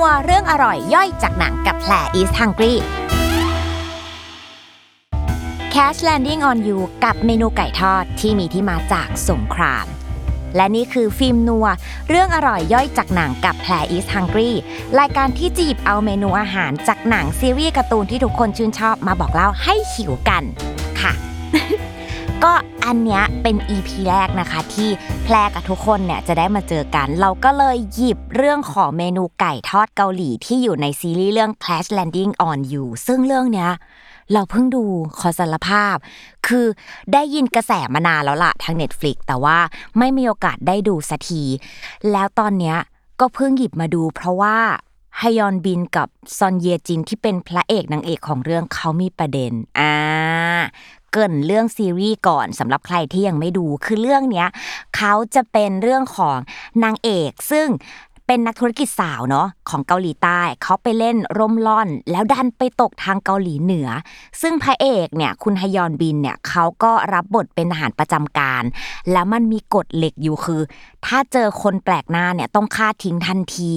นัวเรื่องอร่อยย่อยจากหนังกับแผล East Hungry Cash Landing on You กับเมนูไก่ทอดที่มีที่มาจากสงคราม และนี่คือฟิล์มนัว เรื่องอร่อยย่อยจากหนังกับแผล East Hungry รายการที่จีบเอาเมนูอาหารจากหนังซีรีส์การ์ตูนที่ทุกคนชื่นชอบมาบอกเล่าให้หิวกันค่ะ ก็อันเนี้ยเป็น EP แรกนะคะ ที่แพรกับทุกคนเนี่ยจะได้มาเจอกัน เราก็เลยหยิบเรื่องของเมนูไก่ทอดเกาหลีที่อยู่ในซีรีส์เรื่อง Clash Landing on You ซึ่งเรื่องเนี้ยเราเพิ่งดูขอสารภาพ คือได้ยินกระแสมานานแล้วล่ะทาง Netflix แต่ว่าไม่มีโอกาสได้ดูสักที แล้วตอนเนี้ยก็เพิ่งหยิบมาดู เพราะว่าฮยอนบินกับซอนเยจินที่เป็นพระเอกนางเอกของเรื่องเขามีประเด็น อ่า เกรินเรื่องซีรีส์ก่อนสำหรับใครที่ยังไม่ดู คือเรื่องเนี้ยเขาจะเป็นเรื่องของนางเอก ซึ่งเป็นนักธุรกิจสาวเนาะของเกาหลีใต้เขาไปเล่นร่มล่อน แล้วดันไปตกทางเกาหลีเหนือ ซึ่งพระเอกเนี่ยคุณฮยอนบินเนี่ยเขาก็รับบทเป็นทหารประจำการ แล้วมันมีกฎเหล็กอยู่คือ ถ้าเจอคนแปลกหน้าเนี่ยต้องฆ่าทิ้งทันที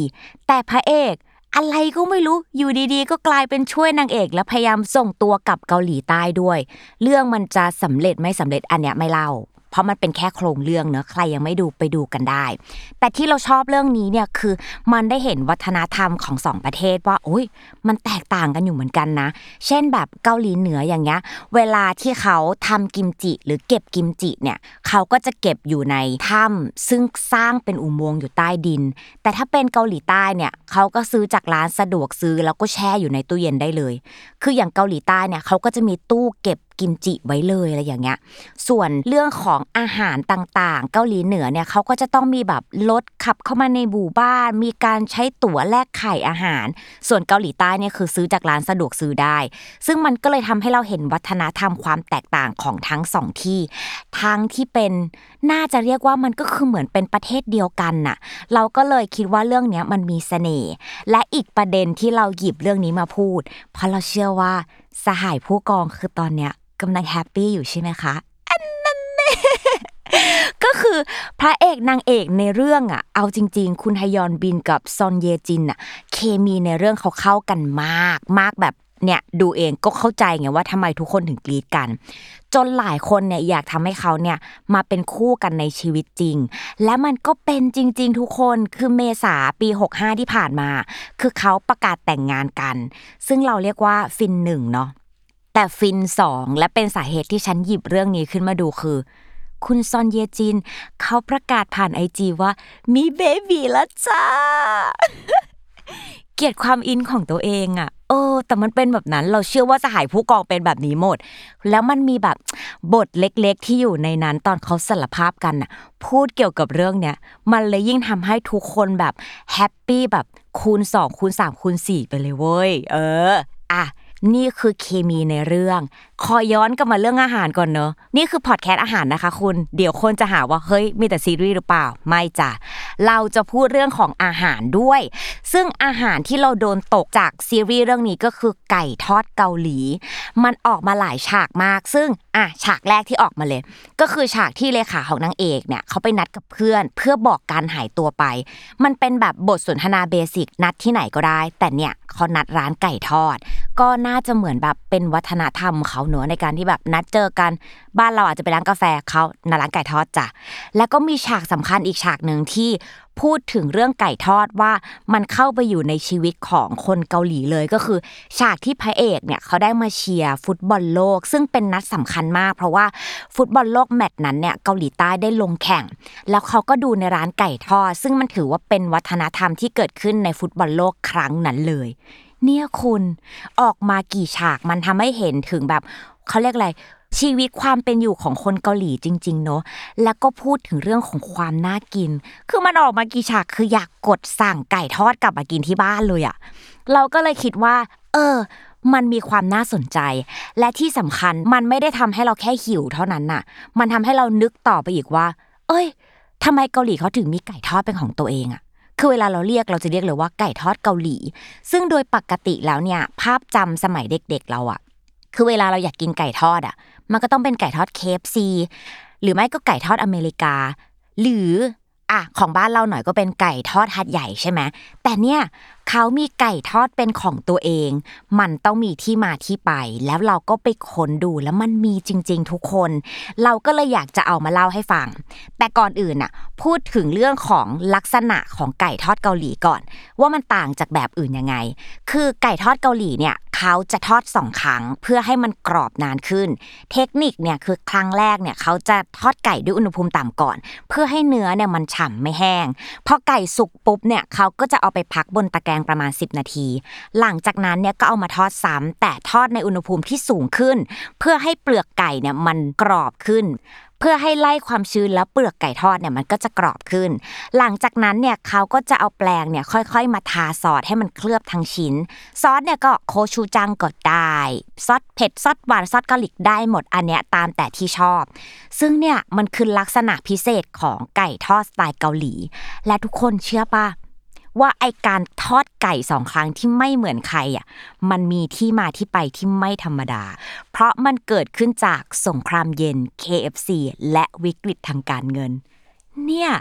แต่พระเอก อะไรก็ไม่รู้อยู่ดีๆ ก็กลายเป็นช่วยนางเอก และพยายามส่งตัวกลับเกาหลีใต้ด้วย เรื่องมันจะสำเร็จไม่สำเร็จอันเนี้ยไม่เล่า เพราะมันเป็นแค่โครงเรื่องเนอะใครยังไม่ดูไปดูกันได้ แต่ที่เราชอบเรื่องนี้เนี่ยคือมันได้เห็นวัฒนธรรมของสองประเทศว่าโอ้ยมันแตกต่างกันอยู่เหมือนกันนะ เช่นแบบเกาหลีเหนืออย่างเงี้ยเวลาที่เขาทำกิมจิ หรือเก็บกิมจิเนี่ยเขาก็จะเก็บอยู่ในถ้ำซึ่งสร้างเป็นอุโมงค์อยู่ใต้ดิน แต่ถ้าเป็นเกาหลีใต้เนี่ยเขาก็ซื้อจากร้านสะดวกซื้อแล้วก็แช่อยู่ในตู้เย็นได้เลย คืออย่างเกาหลีใต้เนี่ยเขาก็จะมีตู้เก็บกิมจิไว้เลยอะไรอย่างเงี้ย ส่วนเรื่องของอาหารต่างๆ เกาหลีเหนือเนี่ยเขาก็จะต้องมีแบบรถขับเข้ามาในหมู่บ้าน มีการใช้ตั๋วแลกไข่อาหาร ส่วนเกาหลีใต้เนี่ยคือซื้อจากร้านสะดวกซื้อได้ ซึ่งมันก็เลยทำให้เราเห็นวัฒนธรรมความแตกต่างของทั้งสองที่ ทั้งที่เป็นน่าจะเรียกว่ามันก็คือเหมือนเป็นประเทศเดียวกันน่ะ เราก็เลยคิดว่าเรื่องเนี้ยมันมีเสน่ห์และอีกประเด็นที่เราหยิบเรื่องนี้มาพูด เพราะเราเชื่อว่า สหายผู้กองคือตอนเนี้ยกำลัง happy อยู่ใช่ไหมคะอันนั้นแน่ก็คือพระเอกนางเอกในเรื่องอะ เอาจริง ๆ คุณฮยอนบินกับซอนเยจินอะ เคมีในเรื่องเขาเข้ากันมาก มากแบบ เนี่ยดูเองก็เข้าใจไงว่าทำไมทุกคนถึงกรีดกัน จนหลายคนเนี่ยอยากทำให้เขาเนี่ยมาเป็นคู่กันในชีวิตจริง และมันก็เป็นจริง ๆ ทุกคนคือเมษาปี 65 ที่ผ่านมา คือเขาประกาศแต่งงานกัน ซึ่งเราเรียกว่าฟินหนึ่งเนาะแต่ฟินสองและเป็นสาเหตุที่ฉันหยิบเรื่องนี้ขึ้นมาดูคือ คุณซอนเยจิน เขาประกาศผ่านไอจีว่ามีเบบีแล้วจ้า เกลียดความอินของตัวเองอะเออ แต่มันเป็นแบบนั้น เราเชื่อว่าสหายผู้กองเป็นแบบนี้หมด แล้วมันมีแบบบทเล็กๆ ที่อยู่ในนั้นตอนเขาสารภาพกันน่ะ พูดเกี่ยวกับเรื่องเนี้ย มันเลยยิ่งทำให้ทุกคนแบบ happy แบบคูณสองคูณสามคูณสี่ไปเลยเว้ย เออ อะ นี่คือเคมีในเรื่อง ขอย้อนกลับมาเรื่องอาหารก่อนเนอะนี่คือพอดแคสต์อาหารนะคะคุณเดี๋ยวคนจะหาว่าเฮ้ยมีแต่ซีรีส์หรือเปล่าไม่จ้ะเราจะพูดเรื่องของอาหารด้วย ซึ่งอาหารที่เราโดนตกจากซีรีส์เรื่องนี้ก็คือไก่ทอดเกาหลี มันออกมาหลายฉากมาก ซึ่งอะฉากแรกที่ออกมาเลย ก็คือฉากที่เลขาของนางเอกเนี่ยเขาไปนัดกับเพื่อน เพื่อบอกการหายตัวไป มันเป็นแบบบทสนทนาเบสิกนัดที่ไหนก็ได้ แต่เนี่ยเขานัดร้านไก่ทอด ก็น่าน่าจะเหมือนแบบเป็นวัฒนธรรมเขาเนอในการที่แบบนัดเจอกัน บ้านเราอาจจะไปร้านกาแฟเขาในร้านไก่ทอดจ้ะแล้วก็มีฉากสำคัญอีกฉากหนึ่งที่พูดถึงเรื่องไก่ทอดว่ามันเข้าไปอยู่ในชีวิตของคนเกาหลีเลยก็คือ ฉากที่พระเอกเนี่ยเขาได้มาเชียร์ฟุตบอลโลก ซึ่งเป็นนัดสำคัญมาก เพราะว่าฟุตบอลโลกแมตช์นั้นเนี่ยเกาหลีใต้ได้ลงแข่ง แล้วเขาก็ดูในร้านไก่ทอด ซึ่งมันถือว่าเป็นวัฒนธรรมที่เกิดขึ้นในฟุตบอลโลกครั้งนั้นเลย เนี่ยคุณออกมากี่ฉากมันทำให้เห็นถึงแบบเขาเรียกอะไรชีวิตความเป็นอยู่ของคนเกาหลีจริง ๆ เนอะแล้วก็พูดถึงเรื่องของความน่ากิน คือมันออกมากี่ฉากคืออยากกดสั่งไก่ทอดกลับมากินที่บ้านเลยอะเราก็เลยคิดว่า เออ มันมีความน่าสนใจ และที่สำคัญมันไม่ได้ทำให้เราแค่หิวเท่านั้นน่ะ มันทำให้เรานึกต่อไปอีกว่า เอ้ยทำไมเกาหลีเขาถึงมีไก่ทอดเป็นของตัวเองอะ คือเวลาเราเรียกเราจะเรียกเลยว่าไก่ทอดเกาหลี ซึ่งโดยปกติแล้วเนี่ยภาพจำสมัยเด็กๆเราอะคือเวลาเราอยากกินไก่ทอดอะมันก็ต้องเป็นไก่ทอดเคฟซีหรือไม่ก็ไก่ทอดอเมริกา หรืออะของบ้านเราหน่อยก็เป็นไก่ทอดหัดใหญ่ใช่ไหมแต่เนี่ยเขามีไก่ทอดเป็นของตัวเอง มันต้องมีที่มาที่ไป แล้วเราก็ไปค้นดูแล้วมันมีจริง ๆ ทุกคน เราก็เลยอยากจะเอามาเล่าให้ฟัง แต่ก่อนอื่นน่ะ พูดถึงเรื่องของลักษณะของไก่ทอดเกาหลีก่อน ว่ามันต่างจากแบบอื่นยังไง คือไก่ทอดเกาหลีเนี่ยเขาจะทอดสองครั้งเพื่อให้มันกรอบนานขึ้น เทคนิคเนี่ยคือครั้งแรกเนี่ยเขาจะทอดไก่ด้วยอุณหภูมิต่ำก่อน เพื่อให้เนื้อเนี่ยมันฉ่ำไม่แห้งพอไก่สุกปุ๊บเนี่ยเขาก็จะเอาไปพักบนตะแกรงประมาณ 10 นาที หลังจากนั้นเนี่ยก็เอามาทอดซ้ำแต่ทอดในอุณหภูมิที่สูงขึ้น เพื่อให้เปลือกไก่เนี่ยมันกรอบขึ้น เพื่อให้ไล่ความชื้นแล้วเปลือกไก่ทอดเนี่ยมันก็จะกรอบขึ้น หลังจากนั้นเนี่ยเขาก็จะเอาแปลงเนี่ยค่อยๆ มาทาซอสให้มันเคลือบทั้งชิ้น ซอสเนี่ยก็โคชูจังก็ได้ซอสเผ็ดซอสหวานซอสเกาหลีได้หมดอันเนี้ยตามแต่ที่ชอบ ซึ่งเนี่ยมันคือลักษณะพิเศษของไก่ทอดสไตล์เกาหลี และทุกคนเชื่อปะ ว่าไอการทอดไก่สองครั้งที่ไม่เหมือนใครอะมันมีที่มาที่ไปที่ไม่ธรรมดา เพราะมันเกิดขึ้นจากสงครามเย็น KFC และวิกฤตทางการเงิน เนี่ย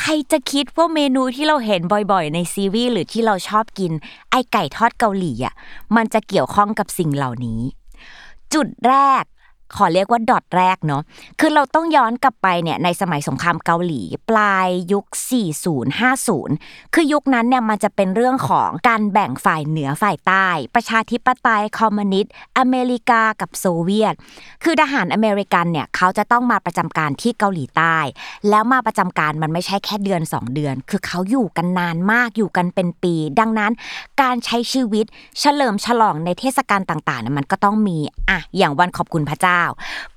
ใครจะคิดว่าเมนูที่เราเห็นบ่อยๆ ในซีรีส์หรือที่เราชอบกิน ไอไก่ทอดเกาหลีอะมันจะเกี่ยวข้องกับสิ่งเหล่านี้ จุดแรก ขอเรียกว่าดอทแรกเนาะ คือเราต้องย้อนกลับไปเนี่ยในสมัยสงครามเกาหลี ปลายยุค 40-50 คือยุคนั้นเนี่ยมันจะเป็นเรื่องของการแบ่งฝ่ายเหนือฝ่ายใต้ ประชาธิปไตยคอมมิวนิสต์อเมริกากับโซเวียต คือทหารอเมริกันเนี่ยเขาจะต้องมาประจำการที่เกาหลีใต้ แล้วมาประจำการมันไม่ใช่แค่เดือน 2 เดือน คือเขาอยู่กันนานมากอยู่กันเป็นปี ดังนั้นการใช้ชีวิตเฉลิมฉลองในเทศกาลต่างๆเนี่ยมันก็ต้องมีอะอย่างวันขอบคุณพระเจ้า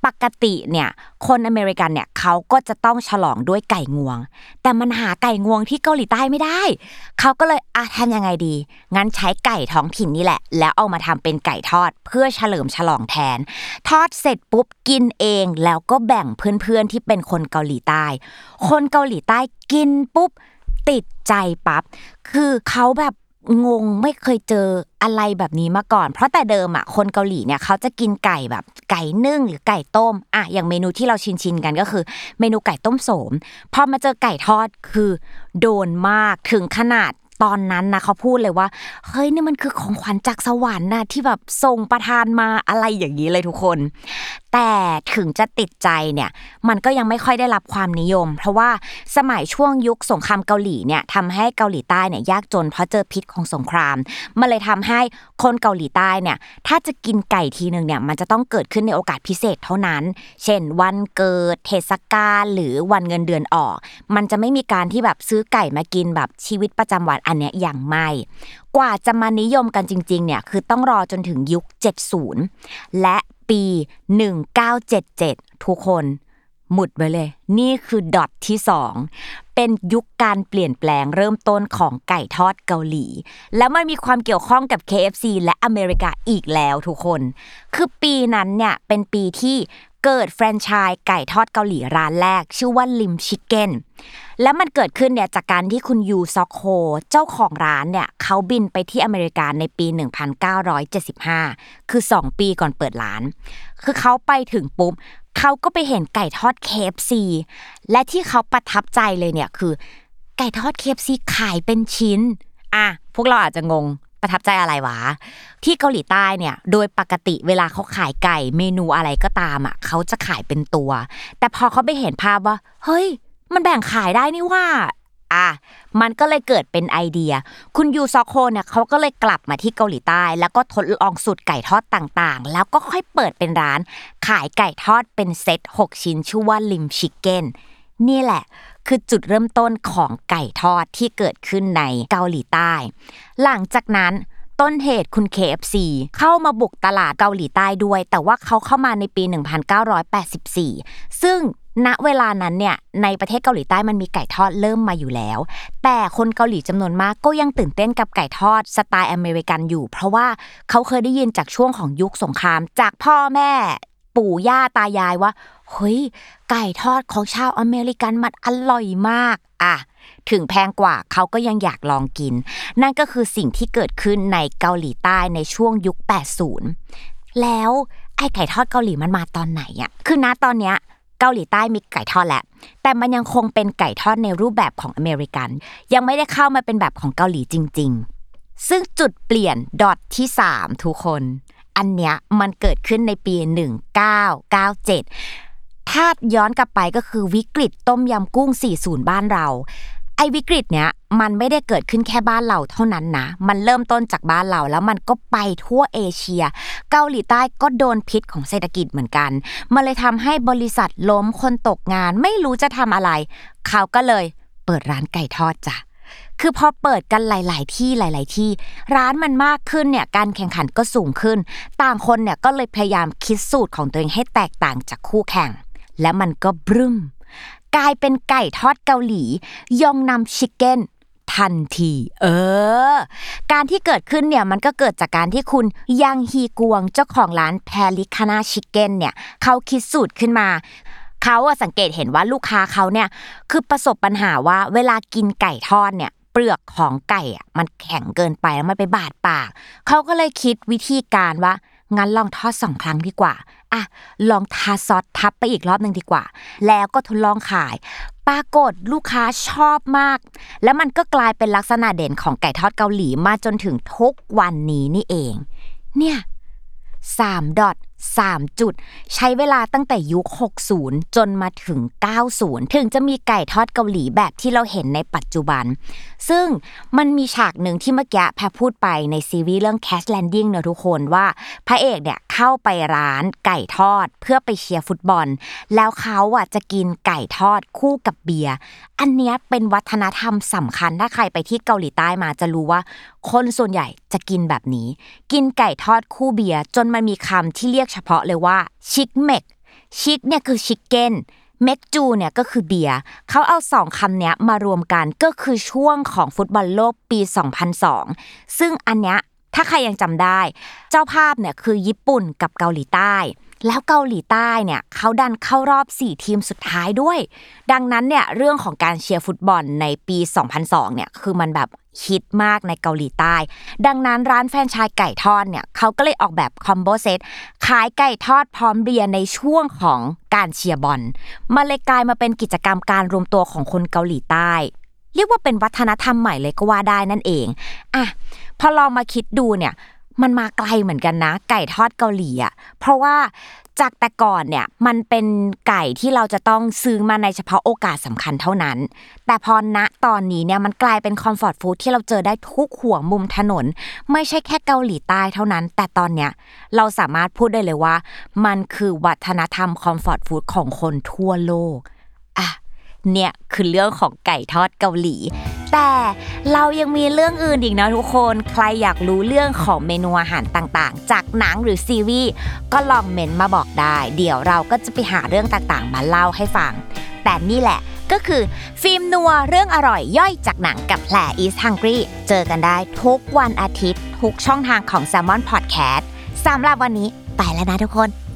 ปกติเนี่ยคนอเมริกันเนี่ยเขาก็จะต้องฉลองด้วยไก่งวง แต่มันหาไก่งวงที่เกาหลีใต้ไม่ได้ เขาก็เลยอะทำยังไงดี งั้นใช้ไก่ท้องถิ่นนี่แหละ แล้วเอามาทำเป็นไก่ทอดเพื่อเฉลิมฉลองแทน ทอดเสร็จปุ๊บกินเองแล้วก็แบ่งเพื่อนๆที่เป็นคนเกาหลีใต้ คนเกาหลีใต้กินปุ๊บติดใจปั๊บ คือเขาแบบ งงไม่เคยเจออะไรแบบนี้มาก่อน เพราะแต่เดิมอะคนเกาหลีเนี่ยเขาจะกินไก่แบบไก่นึ่งหรือไก่ต้มอะอย่างเมนูที่เราชินชินกันก็คือ เมนูไก่ต้มโสมพอมาเจอไก่ทอดคือโดนมากถึงขนาดตอนนั้นนะเขาพูดเลยว่าเฮ้ยนี่มันคือของขวัญจากสวรรค์นะที่แบบส่งประทานมาอะไรอย่างนี้เลยทุกคนแต่ถึงจะติดใจเนี่ยมันก็ยังไม่ค่อยได้รับความนิยม เพราะว่าสมัยช่วงยุคสงครามเกาหลีเนี่ยทำให้เกาหลีใต้เนี่ยยากจนเพราะเจอพิษของสงคราม มันเลยทำให้คนเกาหลีใต้เนี่ยถ้าจะกินไก่ทีหนึ่งเนี่ยมันจะต้องเกิดขึ้นในโอกาสพิเศษเท่านั้น เช่น วันเกิดเทศกาลหรือวันเงินเดือนออก มันจะไม่มีการที่แบบซื้อไก่มากินแบบชีวิตประจำวันอันเนี้ยอย่างไม่กว่าจะมานิยมกันจริงๆเนี่ยคือต้องรอจนถึงยุค 70 และ ปี 1977 ทุกคน หมุดไว้เลย นี่คือดอทที่2เป็นยุคการเปลี่ยนแปลงเริ่มต้นของไก่ทอดเกาหลี แล้วมันมีความเกี่ยวข้องกับ KFC และอเมริกาอีกแล้วทุกคน คือปีนั้นเนี่ยเป็นปีที่ เกิดแฟรนไชส์ไก่ทอดเกาหลีร้านแรก ชื่อว่าลิมชิคเก้นและมันเกิดขึ้นเนี่ยจากการที่คุณยูซอกโฮเจ้าของร้านเนี่ยเขาบินไปที่อเมริกาในปี 1975 คือ 2 ปีก่อนเปิดร้าน คือเขาไปถึงปุ๊บเขาก็ไปเห็นไก่ทอด KFC และที่เขาประทับใจเลยเนี่ยคือ ไก่ทอด KFC ขายเป็นชิ้นอะพวกเราอาจจะงง ประทับใจอะไรวะ ที่เกาหลีใต้เนี่ย โดยปกติเวลาเขาขายไก่เมนูอะไรก็ตามอะเขาจะขายเป็นตัว แต่พอเขาไปเห็นภาพว่า เฮ้ย มันแบ่งขายได้นี่ว่าอะมันก็เลยเกิดเป็นไอเดีย คุณยูซอกโฮเนี่ยเขาก็เลยกลับมาที่เกาหลีใต้ แล้วก็ทดลองสูตรไก่ทอดต่างๆ แล้วก็ค่อยเปิดเป็นร้าน ขายไก่ทอดเป็นเซต6 ชิ้นชื่อว่าลิมชิคเก้นนี่แหละ คือจุดเริ่มต้นของไก่ทอดที่เกิดขึ้นในเกาหลีใต้ หลังจากนั้นต้นเหตุคุณ KFC เข้ามาบุกตลาดเกาหลีใต้ด้วย แต่ว่าเขาเข้ามาในปี 1984 ซึ่งณเวลานั้นเนี่ยในประเทศเกาหลีใต้มันมีไก่ทอดเริ่มมาอยู่แล้ว แต่คนเกาหลีจำนวนมากก็ยังตื่นเต้นกับไก่ทอดสไตล์อเมริกันอยู่ เพราะว่าเขาเคยได้ยินจากช่วงของยุคสงคราม จากพ่อแม่ ปู่ย่าตายายว่าเฮ้ยไก่ทอดของชาวอเมริกันมันอร่อยมากอะถึงแพงกว่าเขาก็ยังอยากลองกิน นั่นก็คือสิ่งที่เกิดขึ้นในเกาหลีใต้ในช่วงยุค 80 แล้วไอ้ไก่ทอดเกาหลีมันมาตอนไหนอะคือณตอนเนี้ยเกาหลีใต้มีไก่ทอดแหละ แต่มันยังคงเป็นไก่ทอดในรูปแบบของอเมริกัน ยังไม่ได้เข้ามาเป็นแบบของเกาหลีจริง ๆ ซึ่งจุดเปลี่ยนดอทที่ 3 ทุกคน อันเนี้ยมันเกิดขึ้นในปี 1997 ถ้าย้อนกลับไปก็คือวิกฤตต้มยำกุ้ง 40 บ้านเรา ไอ้วิกฤตเนี้ยมันไม่ได้เกิดขึ้นแค่บ้านเราเท่านั้นนะ มันเริ่มต้นจากบ้านเราแล้วมันก็ไปทั่วเอเชีย เกาหลีใต้ก็โดนพิษของเศรษฐกิจเหมือนกัน มันเลยทำให้บริษัทล้มคนตกงานไม่รู้จะทำอะไร เขาก็เลยเปิดร้านไก่ทอดจ้ะ คือพอเปิดกันหลาย ๆ ที่หลาย ๆ ที่ ร้านมันมากขึ้นเนี่ยการแข่งขันก็สูงขึ้น ต่างคนเนี่ยก็เลยพยายามคิดสูตรของตัวเองให้แตกต่างจากคู่แข่ง และมันก็บรึ้มกลายเป็นไก่ทอดเกาหลี ยองนำชิคเก้นทันที เออ การที่เกิดขึ้นเนี่ยมันก็เกิดจากการที่คุณยังฮีกวงเจ้าของร้านแพลิคานาชิคเก้นเนี่ยเขาคิดสูตรขึ้นมา เขาอะสังเกตเห็นว่าลูกค้าเขาเนี่ยคือประสบปัญหาว่าเวลากินไก่ทอดเนี่ยเปลือกของไก่อะมันแข็งเกินไปแล้วมันไปบาดปาก เขาก็เลยคิดวิธีการว่างั้นลองทอดสองครั้งดีกว่าอะลองทาซอสทับไปอีกรอบหนึ่งดีกว่า แล้วก็ทดลองขาย ปรากฏลูกค้าชอบมาก แล้วมันก็กลายเป็นลักษณะเด่นของไก่ทอดเกาหลีมาจนถึงทุกวันนี้นี่เอง เนี่ย3ดอท 3 จุด ใช้เวลาตั้งแต่ยุค 60 จนมาถึง 90 ถึงจะมีไก่ทอดเกาหลีแบบที่เราเห็นในปัจจุบัน ซึ่งมันมีฉากหนึ่งที่เมื่อกี้แพพูดไปในซีรีส์เรื่อง Cash Landing เนอะทุกคนว่า พระเอกเนี่ยเข้าไปร้านไก่ทอดเพื่อไปเชียร์ฟุตบอล แล้วเขาอะจะกินไก่ทอดคู่กับเบียร์ อันเนี้ยเป็นวัฒนธรรมสำคัญถ้าใครไปที่เกาหลีใต้มาจะรู้ว่า คนส่วนใหญ่จะกินแบบนี้ กินไก่ทอดคู่เบียร์จนมันมีคำที่เรียกเฉพาะเลยว่า치맥 치 เนี่ยคือ chicken 맥주 เนี่ยก็คือเบียร์เขาเอาสองคำเนี้ยมารวมกันก็คือช่วงของฟุตบอลโลกปี 2002 ซึ่งอันเนี้ย ถ้าใครยังจำได้ เจ้าภาพเนี่ยคือญี่ปุ่นกับเกาหลีใต้ แล้วเกาหลีใต้เนี่ยเขาดันเข้ารอบ 4 ทีมสุดท้ายด้วย ดังนั้นเนี่ยเรื่องของการเชียร์ฟุตบอลในปี 2002 เนี่ยคือมันแบบฮิตมากในเกาหลีใต้ ดังนั้นร้านแฟรนไชส์ไก่ทอดเนี่ยเขาก็เลยออกแบบ combo set ขายไก่ทอดพร้อมเบียร์ในช่วงของการเชียร์บอลมาเลยกลายมาเป็นกิจกรรมการรวมตัวของคนเกาหลีใต้ เรียกว่าเป็นวัฒนธรรมใหม่เลยก็ว่าได้นั่นเองอะพอลองมาคิดดูเนี่ย มันมาไกลเหมือนกันนะ ไก่ทอดเกาหลีอะเพราะว่าจากแต่ก่อนเนี่ยมันเป็นไก่ที่เราจะต้องซื้อมาในเฉพาะโอกาสสำคัญเท่านั้น แต่พอณตอนนี้เนี่ยมันกลายเป็นคอมฟอร์ตฟู้ดที่เราเจอได้ทุกหัวมุมถนน ไม่ใช่แค่เกาหลีใต้เท่านั้น แต่ตอนเนี้ยเราสามารถพูดได้เลยว่า มันคือวัฒนธรรมคอมฟอร์ตฟู้ดของคนทั่วโลกอะ เนี่ยคือเรื่องของไก่ทอดเกาหลี แต่เรายังมีเรื่องอื่นอีกนะทุกคน ใครอยากรู้เรื่องของเมนูอาหารต่างๆ จากหนังหรือซีรีส์ก็ลองเมนมาบอกได้ เดี๋ยวเราก็จะไปหาเรื่องต่างๆ มาเล่าให้ฟัง แต่นี่แหละก็คือฟิล์มนัวเรื่องอร่อยย่อยจากหนังกับแผล East Hungry เจอกันได้ทุกวันอาทิตย์ ทุกช่องทางของ s ซ l m o n Podcast สำหรับวันนี้ไปแล้วนะทุกคน